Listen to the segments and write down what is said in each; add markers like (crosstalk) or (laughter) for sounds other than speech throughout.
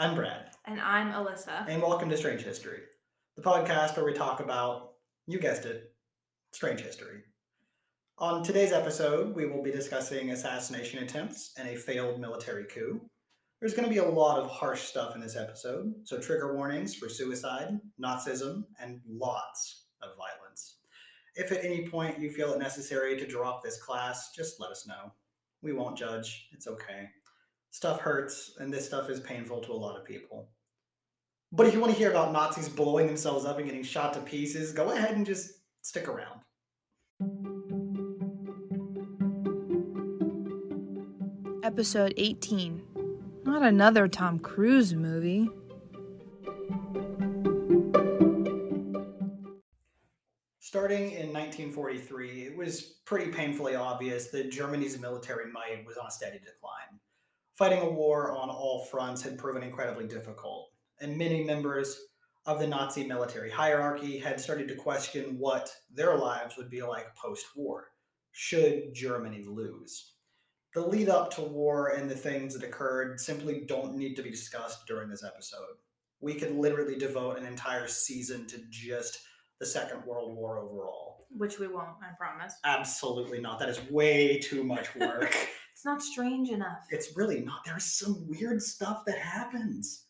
I'm Brad, And I'm Alyssa. and welcome to Strange History, the podcast where we talk about, you guessed it, strange history. On today's episode, we will be discussing assassination attempts and a failed military coup. There's going to be a lot of harsh stuff in this episode, so trigger warnings for suicide, Nazism, and lots of violence. If at any point you feel it necessary to drop this class, just let us know. We won't judge, it's okay. Stuff hurts, and this stuff is painful to a lot of people. But if you want to hear about Nazis blowing themselves up and getting shot to pieces, go ahead and just stick around. Episode 18. Not another Tom Cruise movie. Starting in 1943, it was pretty painfully obvious that Germany's military might was on a steady decline. Fighting a war on all fronts had proven incredibly difficult, and many members of the Nazi military hierarchy had started to question what their lives would be like post war, should Germany lose. The lead up to war and the things that occurred simply don't need to be discussed during this episode. We could literally devote an entire season to just the Second World War overall. Which we won't, I promise. Absolutely not. That is way too much work. (laughs) It's not strange enough. it's really not. There's some weird stuff that happens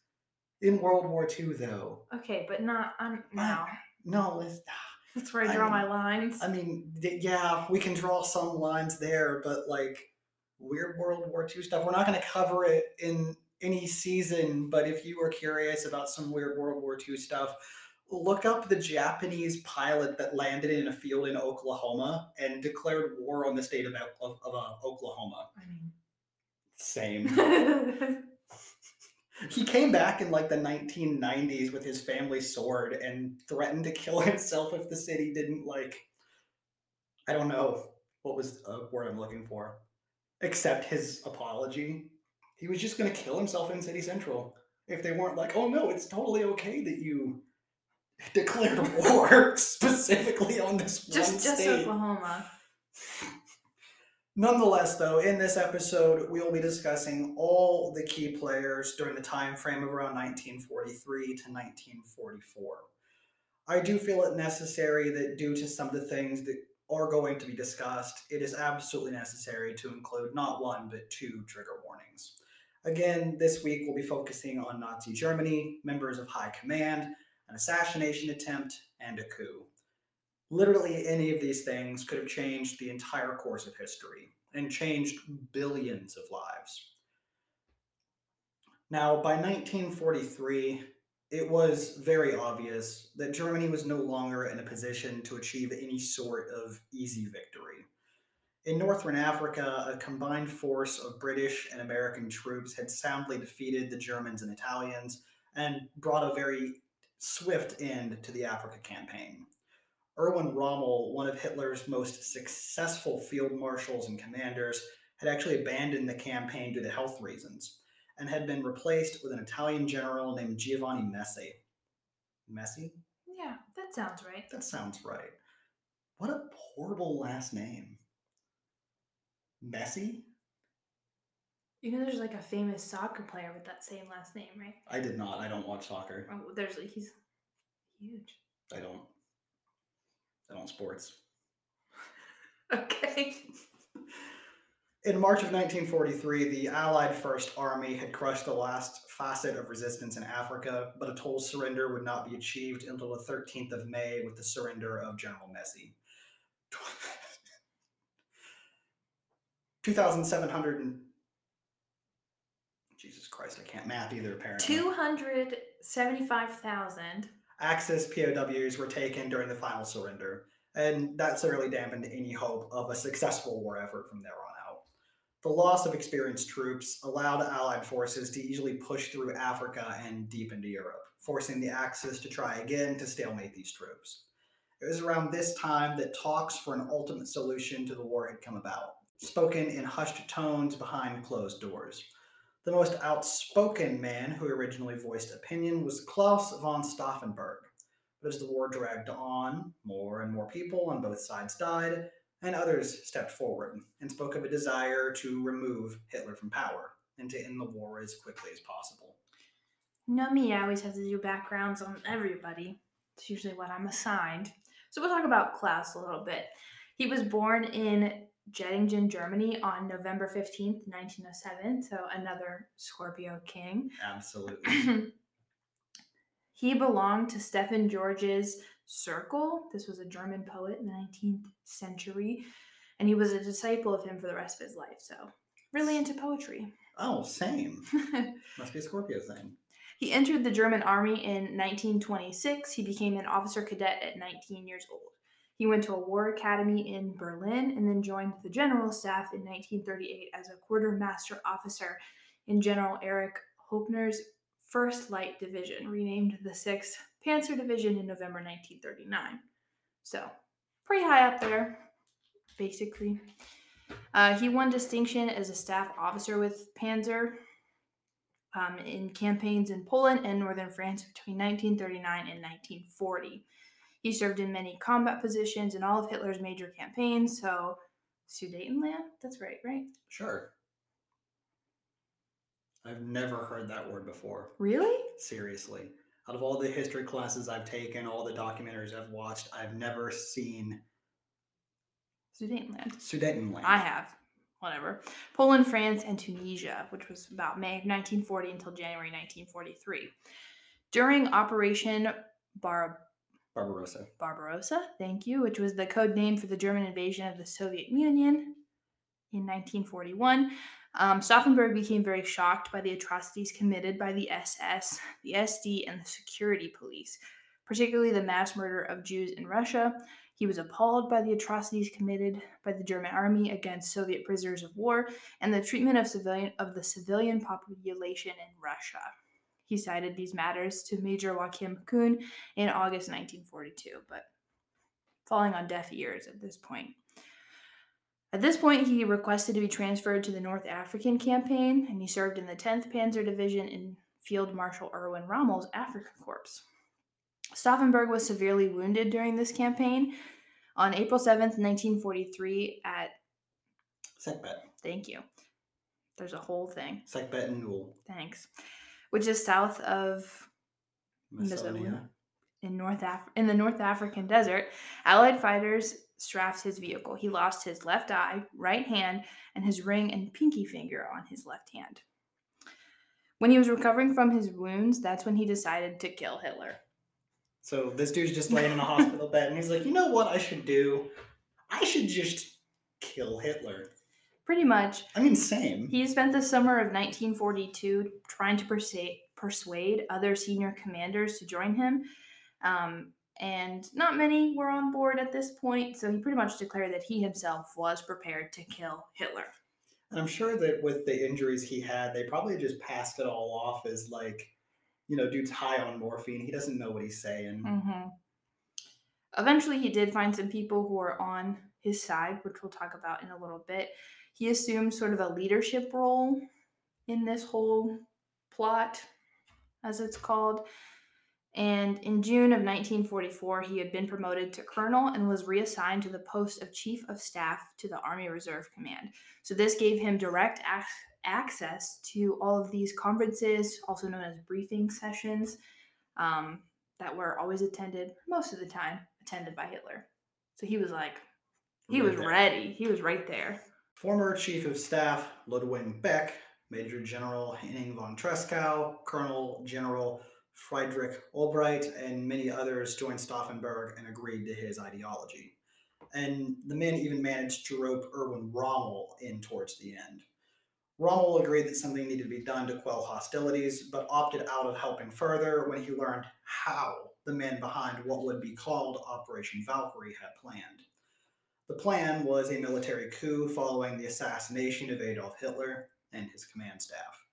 in World War II, though. Okay, but not um, now. No, it's, That's where I I draw mean- my lines. I mean, yeah, we can draw some lines there, but like weird World War II stuff, we're not going to cover it in any season. But if you were curious about some weird World War II stuff, look up the Japanese pilot that landed in a field in Oklahoma and declared war on the state of, of, of uh, Oklahoma. I mean. Same. (laughs) he came back in like the 1990s with his family sword and threatened to kill (laughs) himself if the city didn't like i don't know what was a word i'm looking for accept his apology he was just going to kill himself in city central if they weren't like oh no it's totally okay that you (laughs) declared war (laughs) specifically on this one just just state Oklahoma. Nonetheless, though, in this episode, we will be discussing all the key players during the time frame of around 1943 to 1944. I do feel it necessary that, due to some of the things that are going to be discussed, it is absolutely necessary to include not one, but two trigger warnings. Again, this week we'll be focusing on Nazi Germany, members of high command, an assassination attempt, and a coup literally any of these things could have changed the entire course of history and changed billions of lives. Now, by 1943, it was very obvious that Germany was no longer in a position to achieve any sort of easy victory. In Northern Africa, a combined force of British and American troops had soundly defeated the Germans and Italians and brought a very swift end to the Africa campaign. Erwin Rommel, one of Hitler's most successful field marshals and commanders, had actually abandoned the campaign due to health reasons and had been replaced with an Italian general named Giovanni Messi. Messi? Yeah, that sounds right. That sounds right. What a horrible last name. Messi? You know, there's like a famous soccer player with that same last name, right? I did not. I don't watch soccer. Oh, there's he's huge. I don't. I don't sports. (laughs) Okay. In March of 1943, the Allied First Army had crushed the last facet of resistance in Africa, but a total surrender would not be achieved until the 13th of May with the surrender of General Messi. (laughs) 2,700 and. Jesus Christ, I can't math either, apparently. Two hundred seventy-five thousand. Axis POWs were taken during the final surrender, and that severely dampened any hope of a successful war effort from there on out. The loss of experienced troops allowed Allied forces to easily push through Africa and deep into Europe, forcing the Axis to try again to stalemate these troops. It was around this time that talks for an ultimate solution to the war had come about, spoken in hushed tones behind closed doors. The most outspoken man who originally voiced opinion was Claus von Stauffenberg. But as the war dragged on, more and more people on both sides died, and others stepped forward and spoke of a desire to remove Hitler from power and to end the war as quickly as possible. You know me, I always have to do backgrounds on everybody. It's usually what I'm assigned. So we'll talk about Claus a little bit. He was born in Jettingen, Germany on November 15th, 1907. So another Scorpio king. Absolutely. (laughs) he belonged to Stefan George's circle. This was a German poet in the 19th century. And he was a disciple of him for the rest of his life. So really into poetry. Oh, same. (laughs) Must be a Scorpio thing. He entered the German army in 1926. He became an officer cadet at 19 years old. He went to a war academy in Berlin and then joined the general staff in 1938 as a quartermaster officer in General Erich Hoepner's 1st Light Division, renamed the 6th Panzer Division in November 1939. So, pretty high up there, basically. Uh, he won distinction as a staff officer with Panzer um, in campaigns in Poland and northern France between 1939 and 1940. He served in many combat positions in all of Hitler's major campaigns. So, Sudetenland? That's right, right? Sure. I've never heard that word before. Really? Seriously. Out of all the history classes I've taken, all the documentaries I've watched, I've never seen Sudetenland. Sudetenland. I have. Whatever. Poland, France, and Tunisia, which was about May 1940 until January 1943. During Operation Bar- Barbarossa. Barbarossa, thank you, which was the code name for the German invasion of the Soviet Union in 1941. Um, Stauffenberg became very shocked by the atrocities committed by the SS, the SD, and the security police, particularly the mass murder of Jews in Russia. He was appalled by the atrocities committed by the German army against Soviet prisoners of war and the treatment of civilian of the civilian population in Russia. He cited these matters to Major Joachim Kuhn in August 1942, but falling on deaf ears at this point. At this point, he requested to be transferred to the North African campaign, and he served in the 10th Panzer Division in Field Marshal Erwin Rommel's African Corps. Stauffenberg was severely wounded during this campaign. On April 7th, 1943, at Sekbet. thank you. There's a whole thing. Sekbet and Newell. Thanks. Which is south of Macedonia. in North Af- in the North African desert, Allied fighters strafed his vehicle. He lost his left eye, right hand, and his ring and pinky finger on his left hand. When he was recovering from his wounds, that's when he decided to kill Hitler. So this dude's just laying in a hospital bed and he's like, you know what I should do? I should just kill Hitler. Pretty much, I mean, same. he spent the summer of 1942 trying to persuade persuade other senior commanders to join him. Um, and not many were on board at this point, so he pretty much declared that he himself was prepared to kill Hitler. And I'm sure that with the injuries he had, they probably just passed it all off as like, you know, dude's high on morphine. He doesn't know what he's saying. hmm Eventually, he did find some people who were on his side, which we'll talk about in a little bit. He assumed sort of a leadership role in this whole plot, as it's called. And in June of 1944, he had been promoted to colonel and was reassigned to the post of chief of staff to the Army Reserve Command. So, this gave him direct ac- access to all of these conferences, also known as briefing sessions, um, that were always attended, most of the time, attended by Hitler. So, he was like, he was ready. He was right there. Former Chief of Staff Ludwig Beck, Major General Henning von Tresckow, Colonel General Friedrich Albright, and many others joined Stauffenberg and agreed to his ideology. And the men even managed to rope Erwin Rommel in towards the end. Rommel agreed that something needed to be done to quell hostilities, but opted out of helping further when he learned how the men behind what would be called Operation Valkyrie had planned. The plan was a military coup following the assassination of Adolf Hitler and his command staff.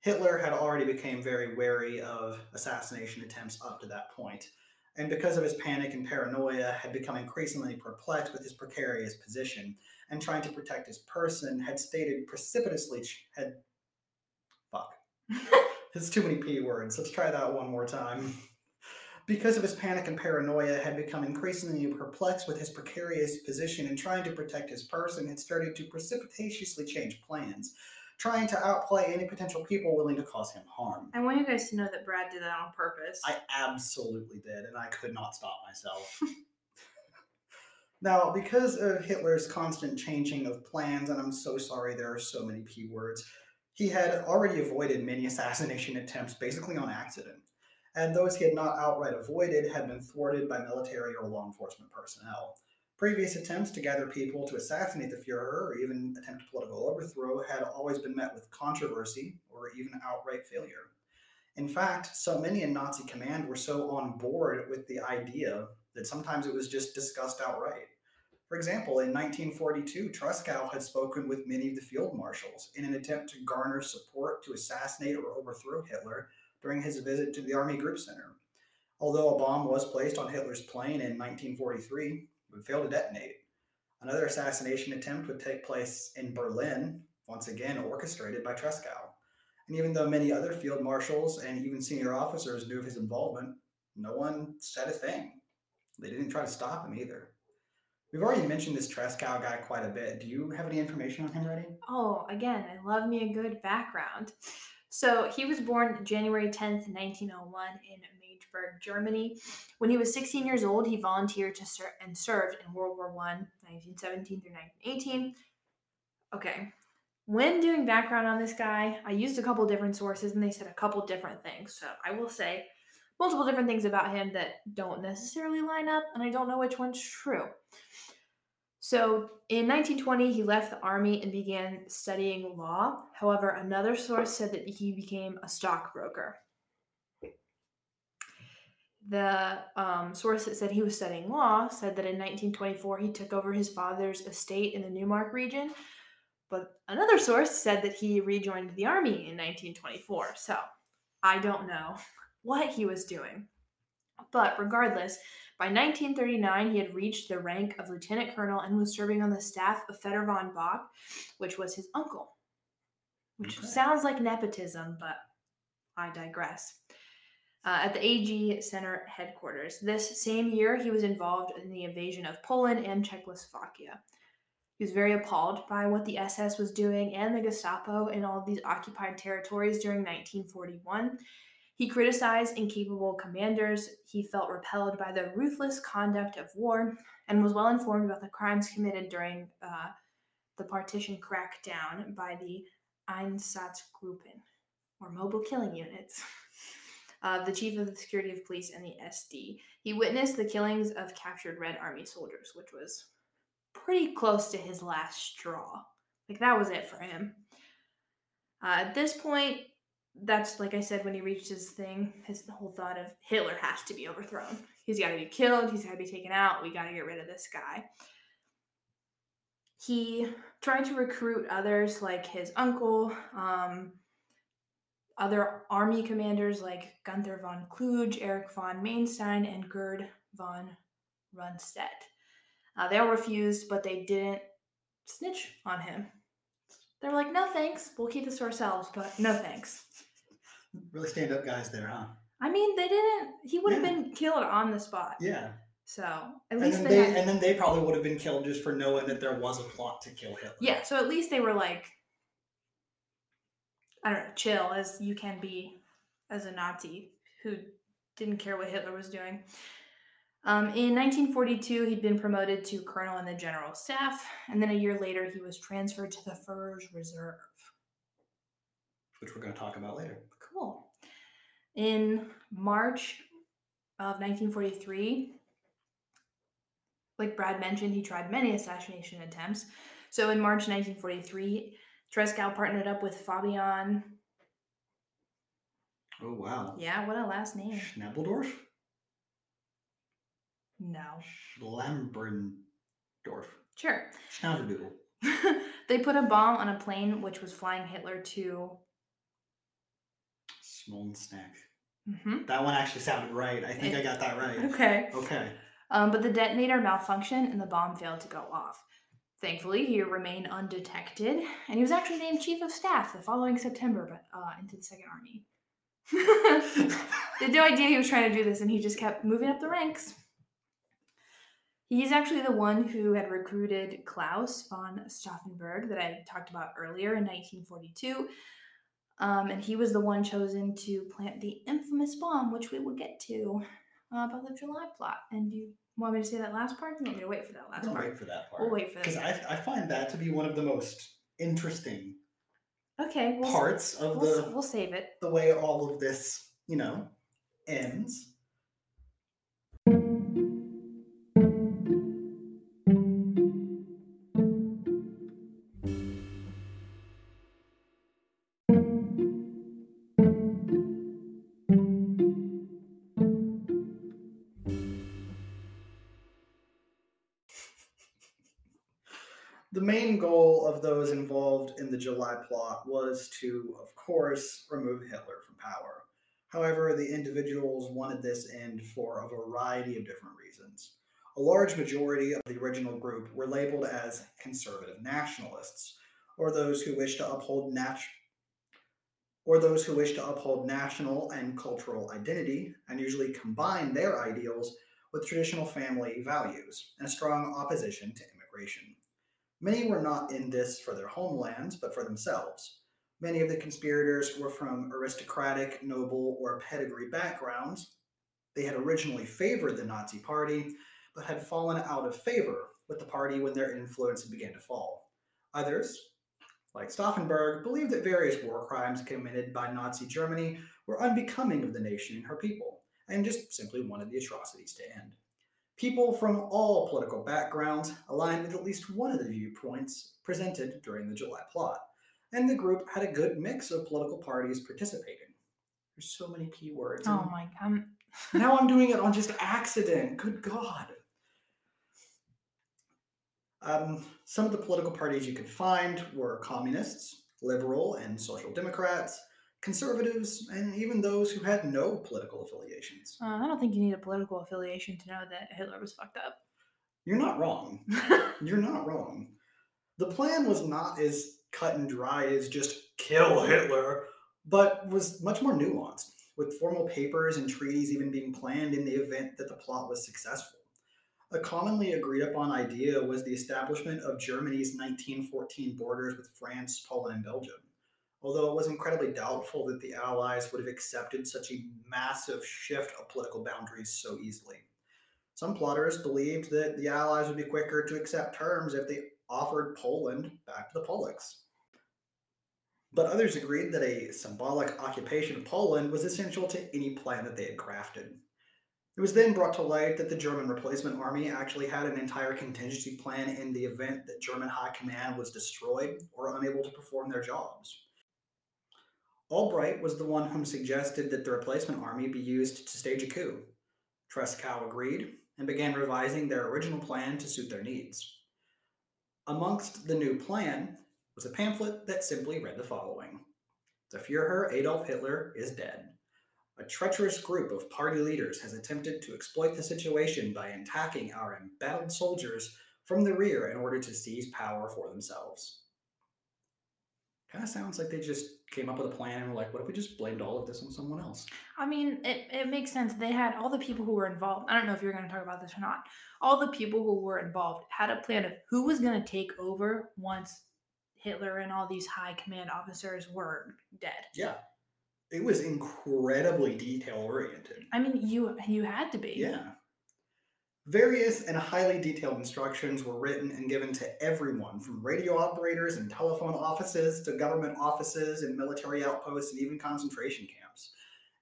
Hitler had already become very wary of assassination attempts up to that point, and because of his panic and paranoia, had become increasingly perplexed with his precarious position and trying to protect his person, had stated precipitously had fuck. (laughs) It's too many p words. Let's try that one more time. Because of his panic and paranoia, had become increasingly perplexed with his precarious position and trying to protect his person, had started to precipitously change plans, trying to outplay any potential people willing to cause him harm. I want you guys to know that Brad did that on purpose. I absolutely did, and I could not stop myself. (laughs) now, because of Hitler's constant changing of plans, and I'm so sorry there are so many P words, he had already avoided many assassination attempts basically on accident. And those he had not outright avoided had been thwarted by military or law enforcement personnel. Previous attempts to gather people to assassinate the Fuhrer or even attempt political overthrow had always been met with controversy or even outright failure. In fact, so many in Nazi command were so on board with the idea that sometimes it was just discussed outright. For example, in 1942, Tresckow had spoken with many of the field marshals in an attempt to garner support to assassinate or overthrow Hitler during his visit to the Army Group Center. Although a bomb was placed on Hitler's plane in 1943, would fail to detonate. Another assassination attempt would take place in Berlin, once again orchestrated by Tresckow. And even though many other field marshals and even senior officers knew of his involvement, no one said a thing. They didn't try to stop him either. We've already mentioned this Tresckow guy quite a bit. Do you have any information on him ready? Oh, again, I love me a good background. So he was born January 10th, 1901, in Magdeburg, Germany. When he was 16 years old, he volunteered to ser- and served in World War I, 1917 through 1918. Okay. When doing background on this guy, I used a couple different sources and they said a couple different things. So I will say multiple different things about him that don't necessarily line up, and I don't know which one's true. So in 1920, he left the army and began studying law. However, another source said that he became a stockbroker. The um, source that said he was studying law said that in 1924 he took over his father's estate in the Newmark region. But another source said that he rejoined the army in 1924. So I don't know what he was doing. But regardless, by 1939 he had reached the rank of lieutenant colonel and was serving on the staff of Fedor von Bock, which was his uncle. Which Okay. sounds like nepotism, but I digress uh, at the AG Center headquarters. This same year, he was involved in the invasion of Poland and Czechoslovakia. He was very appalled by what the SS was doing and the Gestapo in all of these occupied territories during 1941. He criticized incapable commanders. He felt repelled by the ruthless conduct of war and was well informed about the crimes committed during uh, the partition crackdown by the Einsatzgruppen, or mobile killing units. (laughs) uh, the chief of the security of police and the SD. He witnessed the killings of captured Red Army soldiers, which was pretty close to his last straw. Like that was it for him. Uh, at this point, that's like I said when he reached his thing, his whole thought of Hitler has to be overthrown. He's got to be killed. He's got to be taken out. We got to get rid of this guy. He tried to recruit others like his uncle, um, other army commanders like Gunther von Kluge, Erich von Manstein, and Gerd von Rundstedt. Uh, they all refused, but they didn't snitch on him. They're like, no thanks, we'll keep this to ourselves, but no thanks. Really stand up guys there, huh? I mean, they didn't, he would have Yeah. been killed on the spot. Yeah. So at And least then they, they had, and then they probably would have been killed just for knowing that there was a plot to kill Hitler. yeah, so at least they were like, I don't know, chill as you can be as a Nazi who didn't care what Hitler was doing. Um, in 1942, he'd been promoted to colonel in the general staff, and then a year later, he was transferred to the Führer Reserve. Which we're going to talk about later. Cool. In March of 1943, like Brad mentioned, he tried many assassination attempts. So in March 1943, Tresckow partnered up with Fabian. Oh wow. Yeah, what a last name. Schnabeldorf? No. Schlamberdorf. Sure. Schnauderdoodle. (laughs) they put a bomb on a plane which was flying Hitler to. Smolensnack. Mhm. That one actually sounded right. I think I got that right. Okay. Okay. Um, but the detonator malfunctioned and the bomb failed to go off. Thankfully, he remained undetected, and he was actually named chief of staff the following September, but uh, into the Second Army. (laughs) they had no idea he was trying to do this, and he just kept moving up the ranks. He's actually the one who had recruited Claus von Stauffenberg that I talked about earlier in 1942. Um, and he was the one chosen to plant the infamous bomb, which we will get to uh, about the July plot. And do you want me to say that last part? Do you want me to wait for that last Don't part? wait for that part. We'll wait for that. Because I, I find that to be one of the most interesting Okay, we'll, parts of we'll, the we'll save it. the way all of this, you know, ends. In the July plot was to, of course, remove Hitler from power. However, the individuals wanted this end for a variety of different reasons. A large majority of the original group were labeled as conservative nationalists, or those who wish to uphold nat- or those who wish to uphold national and cultural identity and usually combine their ideals with traditional family values and a strong opposition to immigration. Many were not in this for their homelands, but for themselves. Many of the conspirators were from aristocratic, noble, or pedigree backgrounds. They had originally favored the Nazi Party, but had fallen out of favor with the party when their influence began to fall. Others, like Stauffenberg, believed that various war crimes committed by Nazi Germany were unbecoming of the nation and her people, and just simply wanted the atrocities to end. People from all political backgrounds aligned with at least one of the viewpoints presented during the July plot, and the group had a good mix of political parties participating. There's so many P words. Oh my god. (laughs) now I'm doing it on just accident. Good God. Um, some of the political parties you could find were communists, liberal and social democrats, conservatives, and even those who had no political affiliations. Uh, I don't think you need a political affiliation to know that Hitler was fucked up. You're not wrong. (laughs) You're not wrong. The plan was not as cut and dry as just kill Hitler, but was much more nuanced, with formal papers and treaties even being planned in the event that the plot was successful. A commonly agreed upon idea was the establishment of Germany's 1914 borders with France, Poland, and Belgium. Although it was incredibly doubtful that the Allies would have accepted such a massive shift of political boundaries so easily. Some plotters believed that the Allies would be quicker to accept terms if they offered Poland back to the Polacks. But others agreed that a symbolic occupation of Poland was essential to any plan that they had crafted. It was then brought to light that the German replacement army actually had an entire contingency plan in the event that German high command was destroyed or unable to perform their jobs. Albright was the one whom suggested that the replacement army be used to stage a coup. Tresckow agreed and began revising their original plan to suit their needs. Amongst the new plan was a pamphlet that simply read the following The Fuhrer Adolf Hitler is dead. A treacherous group of party leaders has attempted to exploit the situation by attacking our embattled soldiers from the rear in order to seize power for themselves. Kind of sounds like they just came up with a plan and were like, what if we just blamed all of this on someone else? I mean, it, it makes sense. They had all the people who were involved. I don't know if you're going to talk about this or not. All the people who were involved had a plan of who was going to take over once Hitler and all these high command officers were dead. Yeah. It was incredibly detail oriented. I mean, you you had to be. Yeah. Various and highly detailed instructions were written and given to everyone from radio operators and telephone offices to government offices and military outposts and even concentration camps.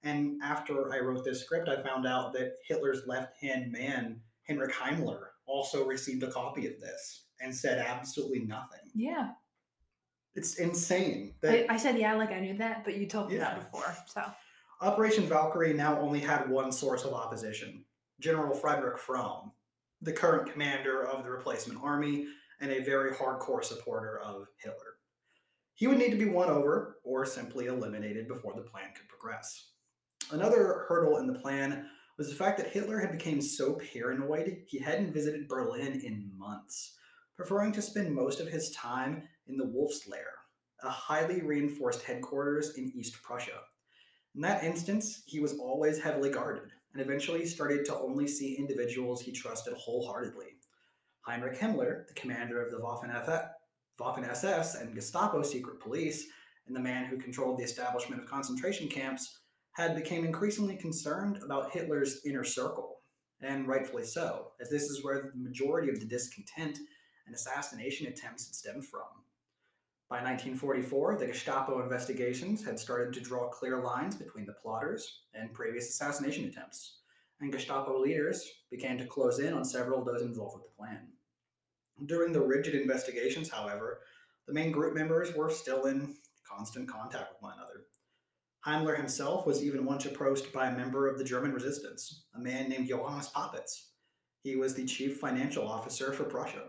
And after I wrote this script, I found out that Hitler's left hand man, Heinrich Himmler, also received a copy of this and said absolutely nothing. Yeah. It's insane I, I said yeah, like I knew that, but you told me Yeah. that before. So Operation Valkyrie now only had one source of opposition General Frederick Fromm, the current commander of the replacement army and a very hardcore supporter of Hitler. He would need to be won over or simply eliminated before the plan could progress. Another hurdle in the plan was the fact that Hitler had become so paranoid he hadn't visited Berlin in months, preferring to spend most of his time in the Wolf's Lair, a highly reinforced headquarters in East Prussia. In that instance, he was always heavily guarded and eventually started to only see individuals he trusted wholeheartedly, Heinrich Himmler, the commander of the Waffen SS and Gestapo secret police, and the man who controlled the establishment of concentration camps, had become increasingly concerned about Hitler's inner circle, and rightfully so, as this is where the majority of the discontent and assassination attempts had stemmed from. By 1944, the Gestapo investigations had started to draw clear lines between the plotters and previous assassination attempts, and Gestapo leaders began to close in on several of those involved with the plan. During the rigid investigations, however, the main group members were still in constant contact with one another. Himmler himself was even once approached by a member of the German resistance, a man named Johannes Popitz. He was the chief financial officer for Prussia.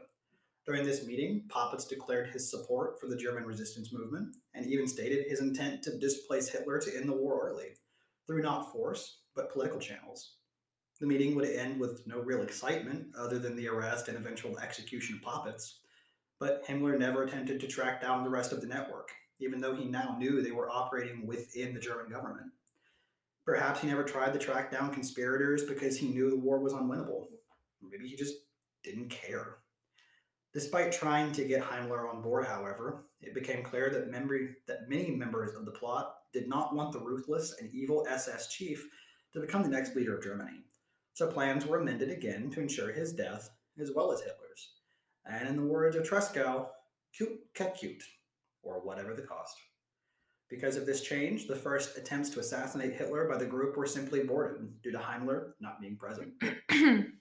During this meeting, Popitz declared his support for the German resistance movement and even stated his intent to displace Hitler to end the war early, through not force, but political channels. The meeting would end with no real excitement other than the arrest and eventual execution of Popitz, but Himmler never attempted to track down the rest of the network, even though he now knew they were operating within the German government. Perhaps he never tried to track down conspirators because he knew the war was unwinnable. Maybe he just didn't care. Despite trying to get Himmler on board, however, it became clear that, that many members of the plot did not want the ruthless and evil SS chief to become the next leader of Germany. So plans were amended again to ensure his death as well as Hitler's. And in the words of Tresckow, coûte que coûte or whatever the cost. Because of this change, the first attempts to assassinate Hitler by the group were simply aborted due to Himmler not being present. (clears throat)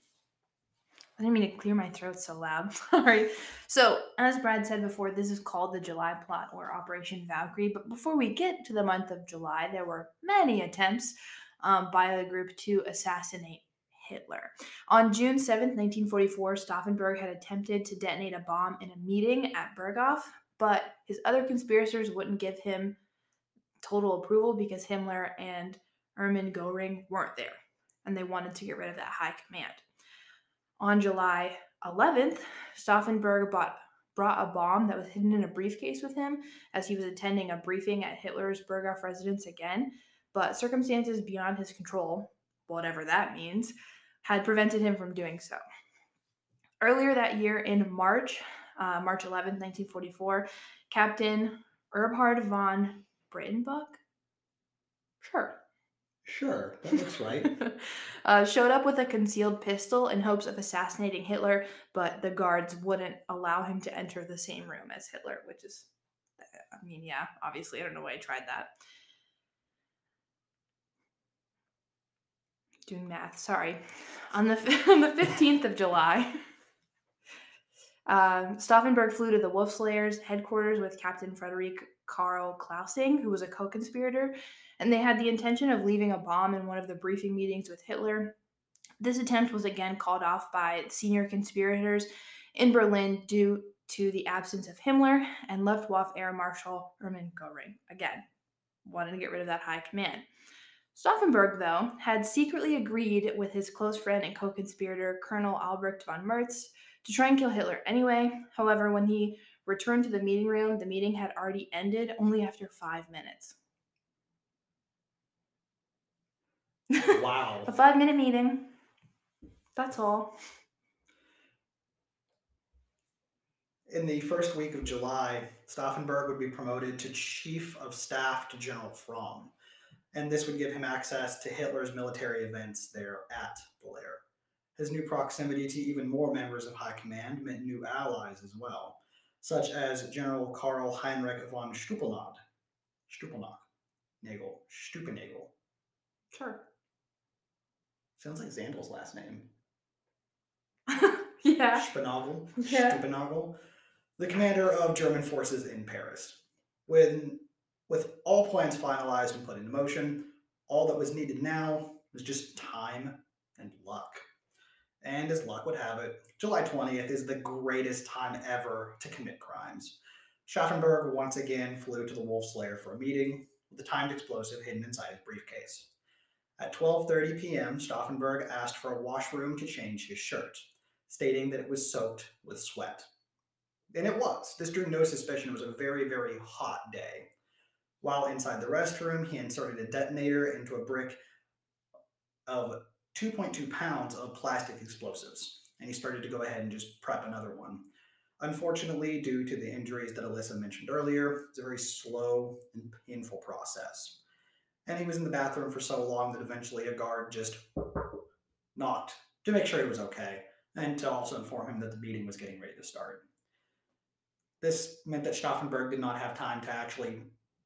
I didn't mean to clear my throat so loud. (laughs) Sorry. So, as Brad said before, this is called the July Plot or Operation Valkyrie. But before we get to the month of July, there were many attempts um, by the group to assassinate Hitler. On June 7, 1944, Stauffenberg had attempted to detonate a bomb in a meeting at Berghof, but his other conspirators wouldn't give him total approval because Himmler and Erwin Goering weren't there, and they wanted to get rid of that high command. On July 11th, Stauffenberg bought, brought a bomb that was hidden in a briefcase with him as he was attending a briefing at Hitler's Berghof residence again, but circumstances beyond his control, whatever that means, had prevented him from doing so. Earlier that year, in March, uh, March 11, 1944, Captain Eberhard von Brittenbuck, sure, Sure, that looks right. (laughs) uh, showed up with a concealed pistol in hopes of assassinating Hitler, but the guards wouldn't allow him to enter the same room as Hitler, which is, I mean, yeah, obviously, I don't know why I tried that. Doing math, sorry. On the (laughs) on the fifteenth of July, um, Stauffenberg flew to the Wolf's Lair's headquarters with Captain Frederick Karl Klausing, who was a co conspirator, and they had the intention of leaving a bomb in one of the briefing meetings with Hitler. This attempt was again called off by senior conspirators in Berlin due to the absence of Himmler and Luftwaffe Air Marshal Erwin Goering. Again, wanted to get rid of that high command. Stauffenberg, though, had secretly agreed with his close friend and co conspirator Colonel Albrecht von Merz to try and kill Hitler anyway. However, when he returned to the meeting room, the meeting had already ended only after five minutes. Wow. a five minute meeting. That's all. In the first week of July, Stauffenberg would be promoted to Chief of Staff to General Fromm, and this would give him access to Hitler's military events there at the lair. His new proximity to even more members of high command meant new allies as well, such as General Karl Heinrich von Stupelnagel, Stupelnagel, Nagel, Stupenagel. Sure. Sounds like Zandel's last name. (laughs) yeah. Spanagel, Yeah. Stupenagel, the commander of German forces in Paris. When, with all plans finalized and put into motion, all that was needed now was just time and luck. And as luck would have it, July 20th is the greatest time ever to commit crimes. Stauffenberg once again flew to the Wolf's Lair for a meeting with the timed explosive hidden inside his briefcase. At 12:30 p.m., Stauffenberg asked for a washroom to change his shirt, stating that it was soaked with sweat. And it was. This drew no suspicion it was a very, very hot day. While inside the restroom, he inserted a detonator into a brick of 2.2 pounds of plastic explosives and he started to go ahead and just prep another one. Unfortunately, due to the injuries that Alyssa mentioned earlier, it's a very slow and painful process. And he was in the bathroom for so long that eventually a guard just knocked to make sure he was okay and to also inform him that the meeting was getting ready to start. This meant that Stauffenberg did not have time to actually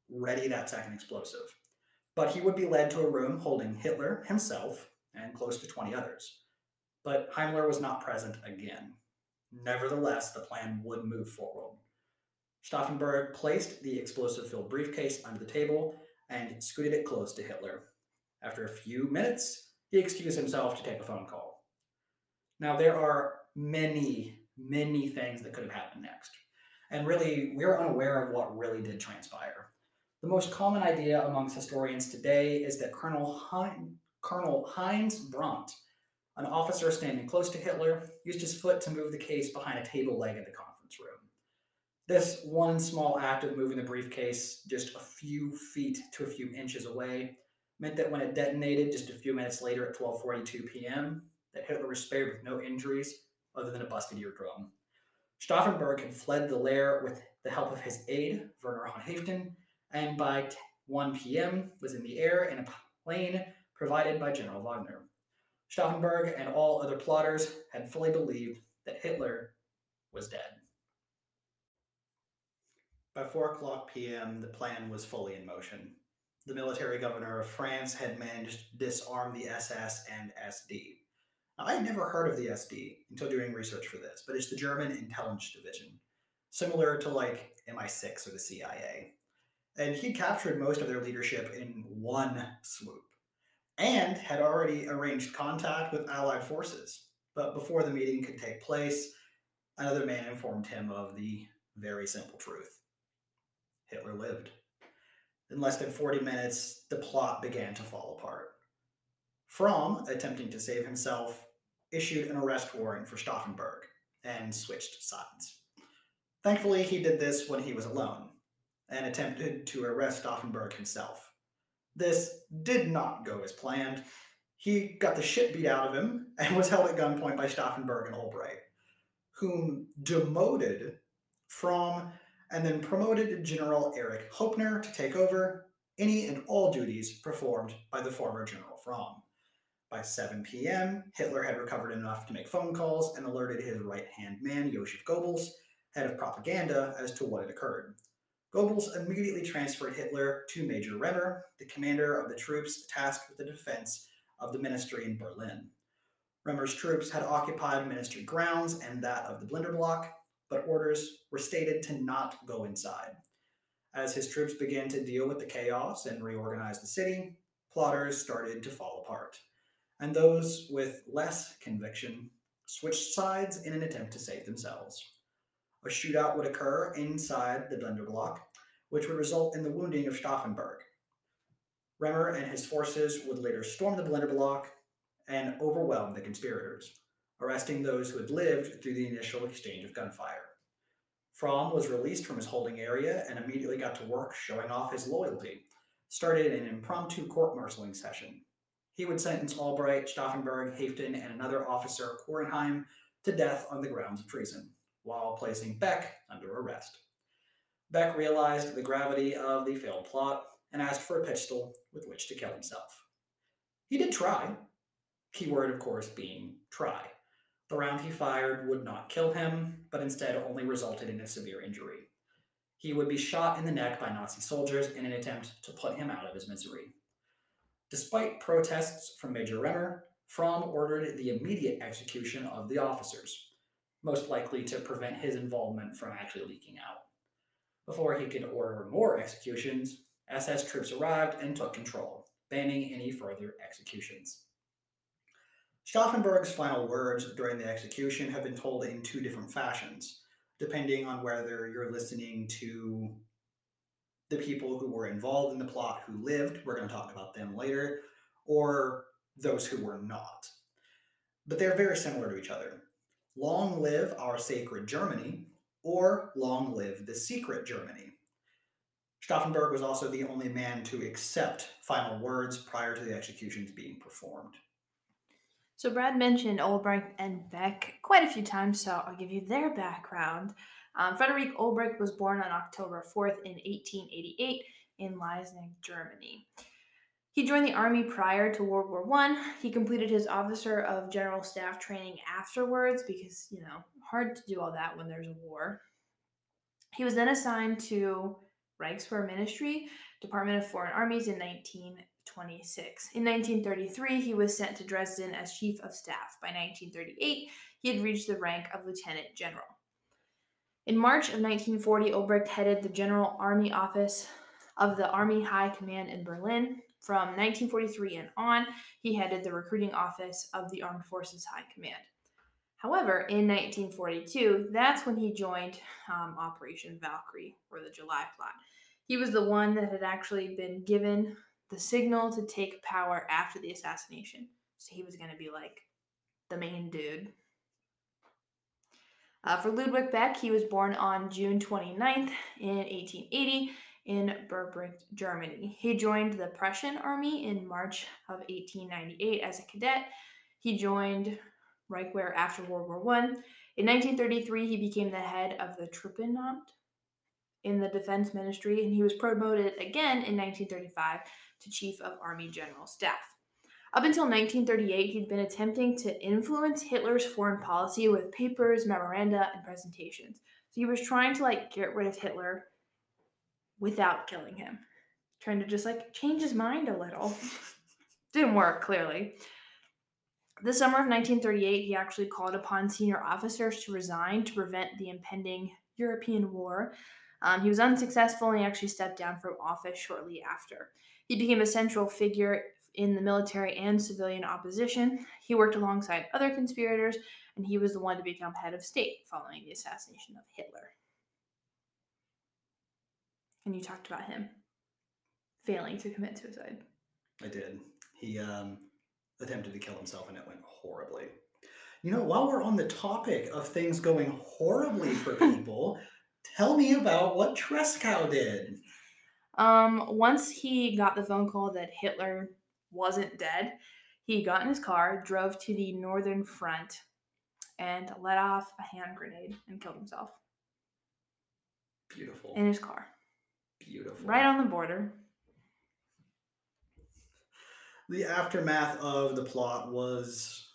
ready that second explosive, but he would be led to a room holding Hitler himself and close to 20 others. But Himmler was not present again. Nevertheless, the plan would move forward. Stauffenberg placed the explosive filled briefcase under the table and scooted it close to Hitler. After a few minutes, he excused himself to take a phone call. Now, there are many, many things that could have happened next. And really, we're unaware of what really did transpire. The most common idea amongst historians today is that Colonel, hein- Colonel Heinz Brandt, an officer standing close to Hitler, used his foot to move the case behind a table leg in the room. This one small act of moving the briefcase just a few feet to a few inches away meant that when it detonated just a few minutes later at 12:42 p.m., that Hitler was spared with no injuries other than a busted eardrum. Stauffenberg had fled the lair with the help of his aide, Werner von Haeften, and by 1 p.m. was in the air in a plane provided by General Wagner. Stauffenberg and all other plotters had fully believed that Hitler was dead. By 4 o'clock p.m., the plan was fully in motion. The military governor of France had managed to disarm the SS and SD. Now, I had never heard of the SD until doing research for this, but it's the German intelligence division, similar to like MI6 or the CIA. And he captured most of their leadership in one swoop and had already arranged contact with Allied forces. But before the meeting could take place, another man informed him of the very simple truth Hitler lived. In less than 40 minutes, the plot began to fall apart. Fromm, attempting to save himself, issued an arrest warrant for Stauffenberg and switched sides. Thankfully, he did this when he was alone and attempted to arrest Stauffenberg himself. This did not go as planned. He got the shit beat out of him and was held at gunpoint by Stauffenberg and Albright, whom demoted Fromm and then promoted General Erich Hoepner to take over any and all duties performed by the former General Fromm. By 7 p.m., Hitler had recovered enough to make phone calls and alerted his right hand man, Joseph Goebbels, head of propaganda, as to what had occurred. Goebbels immediately transferred Hitler to Major Remer, the commander of the troops tasked with the defense of the ministry in Berlin. Remer's troops had occupied ministry grounds and that of the Bendlerblock, but orders were stated to not go inside. As his troops began to deal with the chaos and reorganize the city, plotters started to fall apart, and those with less conviction switched sides in an attempt to save themselves. A shootout would occur inside the Bendlerblock, which would result in the wounding of Stauffenberg. Remer and his forces would later storm the Bendlerblock and overwhelm the conspirators, arresting those who had lived through the initial exchange of gunfire. Fromm was released from his holding area and immediately got to work showing off his loyalty, started an impromptu court-martialing session. He would sentence Albright, Stauffenberg, Haeften, and another officer, Korenheim, to death on the grounds of treason, while placing Beck under arrest. Beck realized the gravity of the failed plot and asked for a pistol with which to kill himself. He did try, keyword, of course, being try. The round he fired would not kill him, but instead only resulted in a severe injury. He would be shot in the neck by Nazi soldiers in an attempt to put him out of his misery. Despite protests from Major Remer, Fromm ordered the immediate execution of the officers, most likely to prevent his involvement from actually leaking out. Before he could order more executions, SS troops arrived and took control, banning any further executions. Stauffenberg's final words during the execution have been told in two different fashions, depending on whether you're listening to the people who were involved in the plot who lived, we're going to talk about them later, or those who were not. But they're very similar to each other. Long live our sacred Germany, or long live the secret Germany. Stauffenberg was also the only man to accept final words prior to the executions being performed. So Brad mentioned Ulbricht and Beck quite a few times, so I'll give you their background. Um, Frederick Ulbricht was born on October 4th in 1888 in Leisnig, Germany. He joined the army prior to World War One. He completed his officer of general staff training afterwards because, you know, hard to do all that when there's a war. He was then assigned to Reichswehr Ministry, Department of Foreign Armies in 1926. In 1933, he was sent to Dresden as Chief of Staff. By 1938, he had reached the rank of Lieutenant General. In March of 1940, Olbricht headed the General Army Office of the Army High Command in Berlin. From 1943 and on, he headed the recruiting office of the Armed Forces High Command. However, in 1942, that's when he joined um, Operation Valkyrie, or the July Plot. He was the one that had actually been given the signal to take power after the assassination. So he was going to be like the main dude. Uh, for Ludwig Beck, he was born on June 29th in 1880 in Biebrich, Germany. He joined the Prussian army in March of 1898 as a cadet. He joined Reichswehr after World War One. In 1933, he became the head of the Truppenamt in the Defense Ministry, and he was promoted again in 1935 to Chief of Army General Staff. Up until 1938, he'd been attempting to influence Hitler's foreign policy with papers, memoranda, and presentations. So he was trying to like get rid of Hitler without killing him, trying to just like change his mind a little. (laughs) Didn't work, clearly. The summer of 1938, he actually called upon senior officers to resign to prevent the impending European war. Um, he was unsuccessful and he actually stepped down from office shortly after. He became a central figure in the military and civilian opposition. He worked alongside other conspirators, and he was the one to become head of state following the assassination of Hitler. And you talked about him failing to commit suicide. I did. He um, attempted to kill himself and it went horribly. You know, while we're on the topic of things going horribly for (laughs) people, tell me about what Tresckow did. Um, once he got the phone call that Hitler wasn't dead, he got in his car, drove to the northern front, and let off a hand grenade and killed himself. Beautiful. In his car. Beautiful. Right on the border. The aftermath of the plot was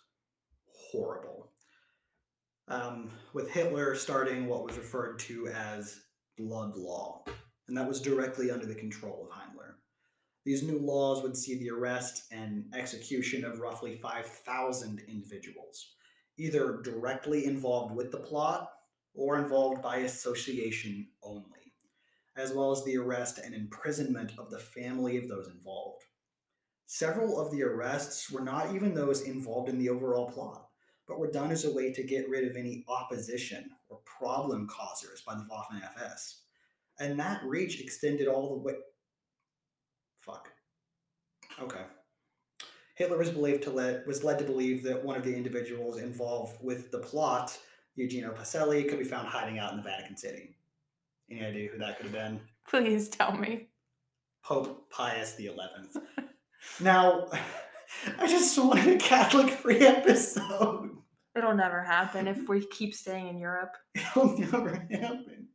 horrible. Um, with Hitler starting what was referred to as blood law, and that was directly under the control of Himmler. These new laws would see the arrest and execution of roughly 5,000 individuals, either directly involved with the plot or involved by association only, as well as the arrest and imprisonment of the family of those involved. Several of the arrests were not even those involved in the overall plot, but were done as a way to get rid of any opposition or problem causers by the Waffen SS. And that reach extended all the way. Fuck. Okay. Hitler was believed to let was led to believe that one of the individuals involved with the plot, Eugenio Pacelli, could be found hiding out in the Vatican City. Any idea who that could have been? Please tell me. Pope Pius the Eleventh. (laughs) now, (laughs) I just wanted a Catholic-free episode. It'll never happen if we keep staying in Europe. (laughs) It'll never happen.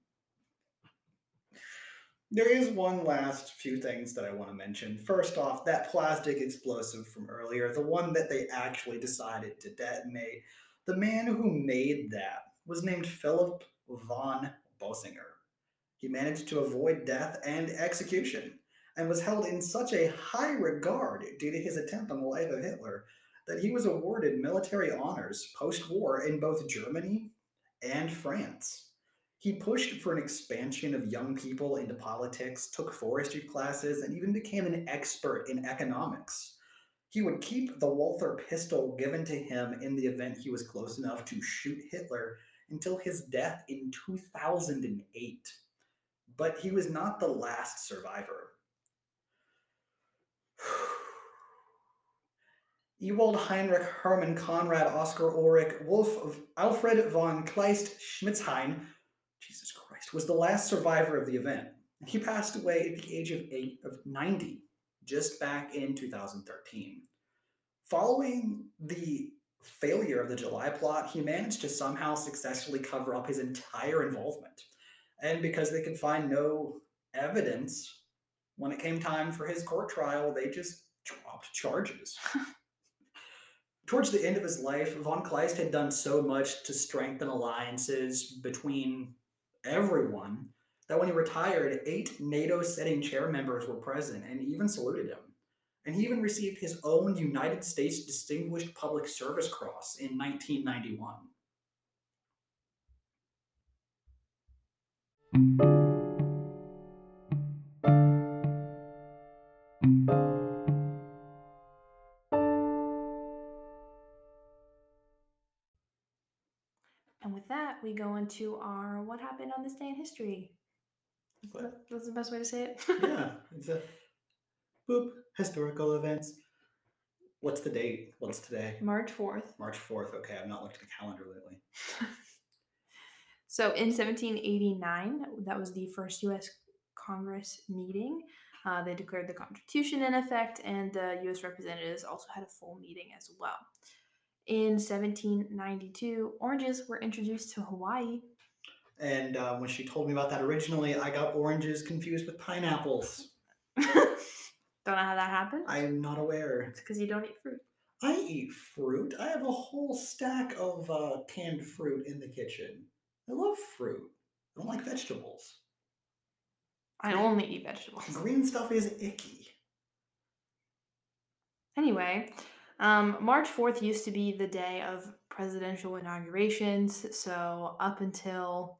There is one last few things that I want to mention. First off, that plastic explosive from earlier, the one that they actually decided to detonate, the man who made that was named Philip von Boeselager. He managed to avoid death and execution and was held in such a high regard due to his attempt on the life of Hitler that he was awarded military honors post war in both Germany and France. He pushed for an expansion of young people into politics, took forestry classes, and even became an expert in economics. He would keep the Walther pistol given to him in the event he was close enough to shoot Hitler until his death in 2008. But he was not the last survivor. (sighs) Ewald Heinrich Hermann Conrad Oskar Ulrich Wolf Alfred von Kleist Schmenzin Was the last survivor of the event. He passed away at the age of eight of 90, just back in 2013. Following the failure of the July plot, he managed to somehow successfully cover up his entire involvement. And because they could find no evidence when it came time for his court trial, they just dropped charges. (laughs) Towards the end of his life, von Kleist had done so much to strengthen alliances between everyone that when he retired, eight NATO sitting chair members were present and even saluted him. And he even received his own United States Distinguished Public Service Cross in 1991. And with that, we go into our what happened on this day in history. That- That's the best way to say it. yeah, (laughs) it's a boop historical events. What's the date? What's today? March 4th. March 4th. Okay, I've not looked at the calendar lately. (laughs) So in 1789, that was the first U.S. Congress meeting. Uh, they declared the Constitution in effect, and the U.S. representatives also had a full meeting as well. In 1792, oranges were introduced to Hawaii. And uh, when she told me about that originally, I got oranges confused with pineapples. (laughs) don't know how that happened. I am not aware. It's because you don't eat fruit. I eat fruit. I have a whole stack of uh, canned fruit in the kitchen. I love fruit. I don't like vegetables. I only eat vegetables. Green stuff is icky. Anyway, um, March 4th used to be the day of presidential inaugurations. So, up until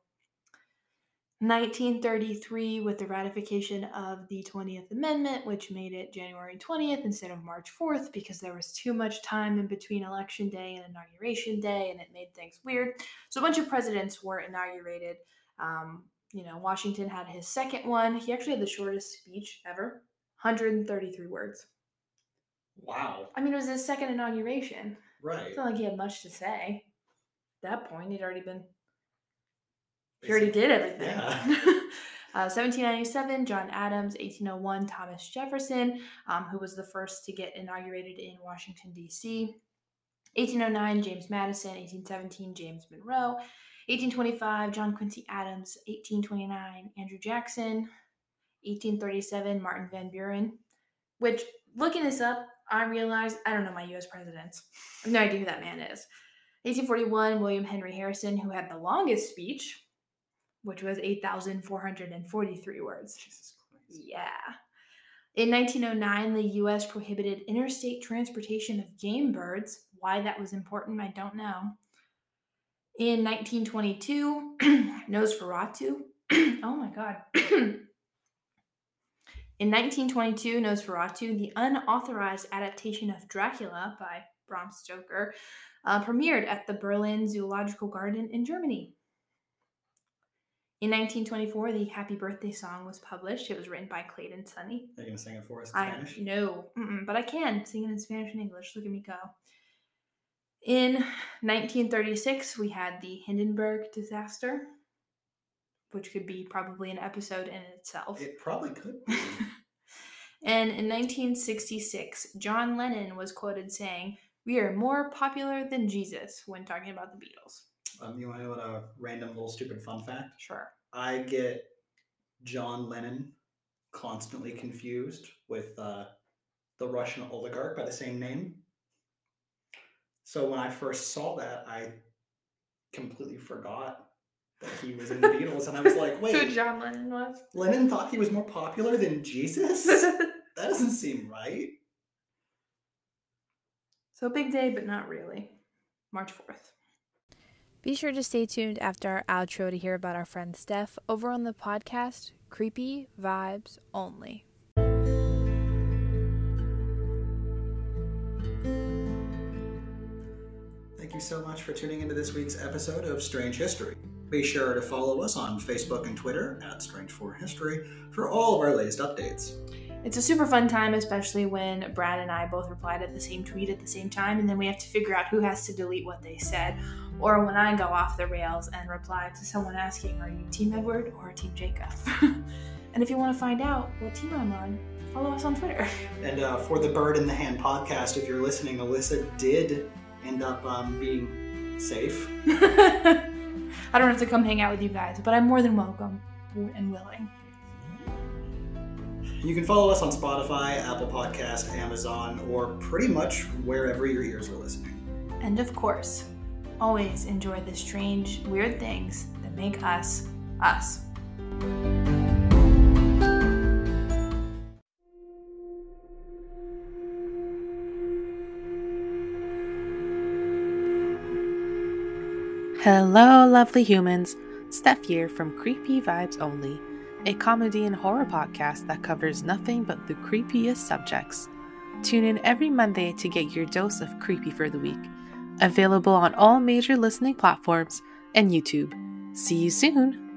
1933, with the ratification of the 20th Amendment, which made it January 20th instead of March 4th, because there was too much time in between Election Day and Inauguration Day, and it made things weird. So, a bunch of presidents were inaugurated. Um, you know, Washington had his second one. He actually had the shortest speech ever 133 words. Wow. I mean, it was his second inauguration. Right. It's not like he had much to say. At that point, he'd already been. He already did everything. Yeah. (laughs) uh, 1797, John Adams. 1801, Thomas Jefferson, um, who was the first to get inaugurated in Washington, D.C. 1809, James Madison. 1817, James Monroe. 1825, John Quincy Adams. 1829, Andrew Jackson. 1837, Martin Van Buren. Which, looking this up, I realized I don't know my US presidents. I have no idea who that man is. 1841, William Henry Harrison, who had the longest speech, which was 8,443 words. Jesus Christ. Yeah. In 1909, the US prohibited interstate transportation of game birds. Why that was important, I don't know. In 1922, (clears throat) Nosferatu. (clears throat) oh my god. (clears throat) In 1922, Nosferatu, the unauthorized adaptation of Dracula by Bram Stoker, uh, premiered at the Berlin Zoological Garden in Germany. In 1924, the Happy Birthday song was published. It was written by Clayton Sunny. Are you going to sing it for us in I Spanish? no, but I can sing it in Spanish and English. Look at me go. In 1936, we had the Hindenburg disaster, which could be probably an episode in itself. It probably could be. And in 1966, John Lennon was quoted saying, "We are more popular than Jesus" when talking about the Beatles. um, you want to know what a random little stupid fun fact? Sure. I get John Lennon constantly confused with uh, the Russian oligarch by the same name. So when I first saw that, I completely forgot that he was in the Beatles, and I was like, (laughs) wait. Who "Wait, John Lennon was? Lennon thought he was more popular than Jesus? (laughs) that doesn't seem right." so big day, but not really. March 4th. Be sure to stay tuned after our outro to hear about our friend Steph over on the podcast Creepy Vibes Only. Thank you so much for tuning into this week's episode of Strange History. Be sure to follow us on Facebook and Twitter at Strange for History for all of our latest updates. It's a super fun time, especially when Brad and I both replied at the same tweet at the same time, and then we have to figure out who has to delete what they said. Or when I go off the rails and reply to someone asking, Are you Team Edward or Team Jacob? (laughs) and if you want to find out what team I'm on, follow us on Twitter. (laughs) And uh, for the Bird in the Hand podcast, if you're listening, Alyssa did end up um, being safe. (laughs) I don't have to come hang out with you guys, but I'm more than welcome and willing. You can follow us on Spotify, Apple Podcast, Amazon, or pretty much wherever your ears are listening. And of course, always enjoy the strange, weird things that make us us. Hello, lovely humans. Steph here from Creepy Vibes Only, a comedy and horror podcast that covers nothing but the creepiest subjects. Tune in every Monday to get your dose of creepy for the week. Available on all major listening platforms and YouTube. See you soon!